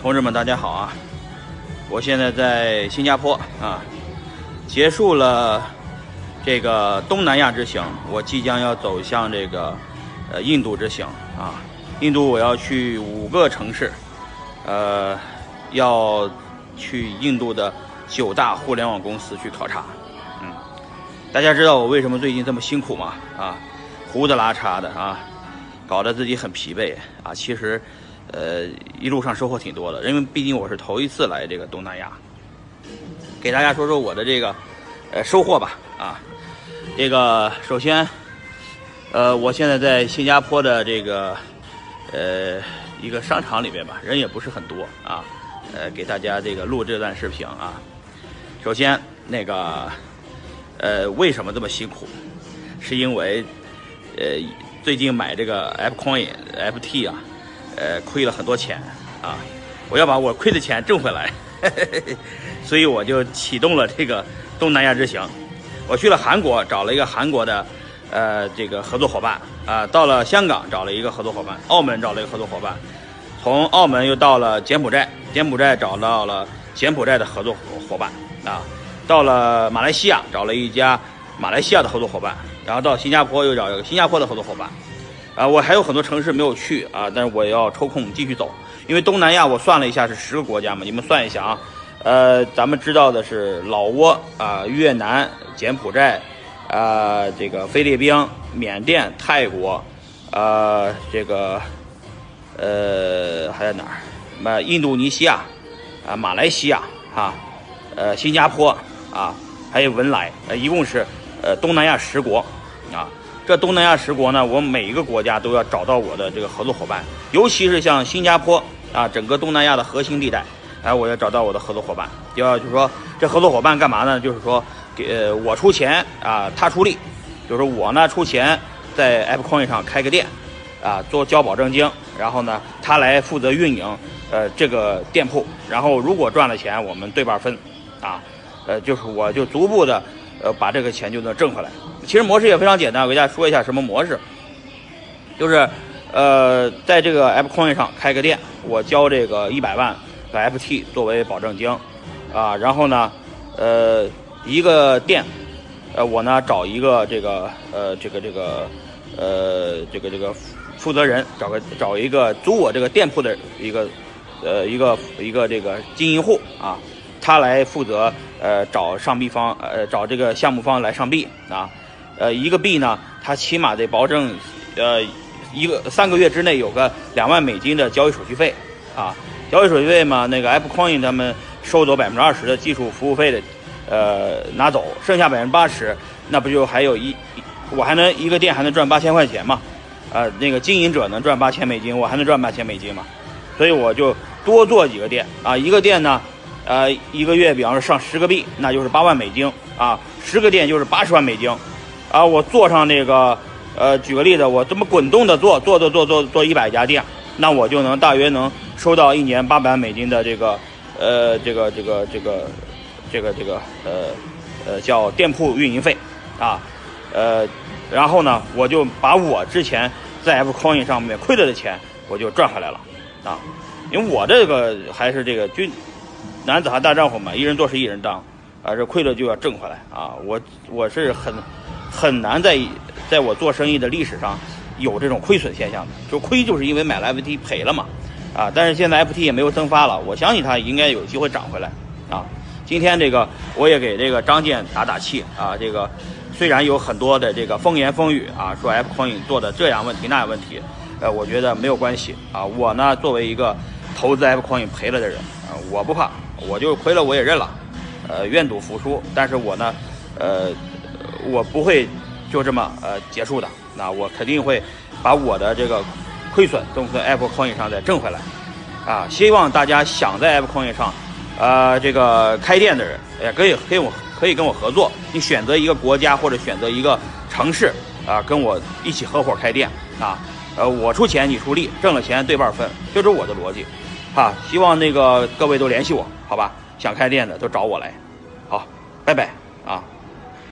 同志们，大家好啊！我现在在新加坡啊，结束了这个东南亚之行，我即将要走向这个呃印度之行啊。印度我要去五个城市，呃，要去印度的九大互联网公司去考察。嗯，大家知道我为什么最近这么辛苦吗？啊，胡子拉碴的啊，搞得自己很疲惫啊。其实。呃，一路上收获挺多的，因为毕竟我是头一次来这个东南亚，给大家说说我的这个呃收获吧啊。这个首先，呃，我现在在新加坡的这个呃一个商场里面吧，人也不是很多啊。呃，给大家这个录这段视频啊。首先，那个呃，为什么这么辛苦？是因为呃最近买这个 F Coin FT 啊。呃，亏了很多钱啊！我要把我亏的钱挣回来，所以我就启动了这个东南亚之行。我去了韩国，找了一个韩国的呃这个合作伙伴啊，到了香港找了一个合作伙伴，澳门找了一个合作伙伴，从澳门又到了柬埔寨，柬埔寨找到了柬埔寨的合作伙伴啊，到了马来西亚找了一家马来西亚的合作伙伴，然后到新加坡又找一个新加坡的合作伙伴。啊，我还有很多城市没有去啊，但是我要抽空继续走，因为东南亚我算了一下是十个国家嘛，你们算一下啊，呃，咱们知道的是老挝啊、越南、柬埔寨啊、这个菲律宾、缅甸、泰国，啊，这个呃还在哪儿？那印度尼西亚啊、马来西亚哈，呃，新加坡啊，还有文莱，呃，一共是呃东南亚十国啊。这东南亚十国呢，我每一个国家都要找到我的这个合作伙伴，尤其是像新加坡啊，整个东南亚的核心地带，哎，我要找到我的合作伙伴。第二就是说，这合作伙伴干嘛呢？就是说，给我出钱啊，他出力，就是我呢出钱在 App Coin 上开个店，啊，做交保证金，然后呢，他来负责运营，呃，这个店铺，然后如果赚了钱，我们对半分，啊，呃，就是我就逐步的。呃，把这个钱就能挣回来。其实模式也非常简单，我给大家说一下什么模式。就是，呃，在这个 App Coin 上开个店，我交这个一百万的 FT 作为保证金，啊，然后呢，呃，一个店，呃，我呢找一个这个，呃，这个这个，呃，这个这个负责人，找个找一个租我这个店铺的一个，呃，一个一个这个经营户啊。他来负责，呃，找上币方，呃，找这个项目方来上币啊，呃，一个币呢，它起码得保证，呃，一个三个月之内有个两万美金的交易手续费啊，交易手续费嘛，那个 App Coin 他们收走百分之二十的技术服务费的，呃，拿走，剩下百分之八十，那不就还有一，我还能一个店还能赚八千块钱嘛，啊，那个经营者能赚八千美金，我还能赚八千美金嘛，所以我就多做几个店啊，一个店呢。呃，一个月，比方说上十个币，那就是八万美金啊，十个店就是八十万美金，啊，我做上那个，呃，举个例子，我这么滚动的做，做做做做做一百家店，那我就能大约能收到一年八百万美金的这个，呃，这个这个这个，这个这个，呃，呃，叫店铺运营费，啊，呃，然后呢，我就把我之前在 F Coin 上面亏了的钱，我就赚回来了，啊，因为我这个还是这个均。男子汉大丈夫嘛，一人做事一人当，啊，这亏了就要挣回来啊！我我是很很难在在我做生意的历史上有这种亏损现象的，就亏就是因为买了 FT 赔了嘛，啊！但是现在 FT 也没有增发了，我相信它应该有机会涨回来啊！今天这个我也给这个张健打打气啊！这个虽然有很多的这个风言风语啊，说 F Coin 做的这样问题那样问题，呃，我觉得没有关系啊！我呢作为一个投资 F Coin 赔了的人啊，我不怕。我就亏了，我也认了，呃，愿赌服输。但是我呢，呃，我不会就这么呃结束的。那我肯定会把我的这个亏损都从 Apple Coin 上再挣回来。啊，希望大家想在 Apple Coin 上，呃，这个开店的人也可以跟我可以跟我合作。你选择一个国家或者选择一个城市啊，跟我一起合伙开店啊。呃，我出钱，你出力，挣了钱对半分，就是我的逻辑。啊，希望那个各位都联系我，好吧？想开店的都找我来，好，拜拜啊。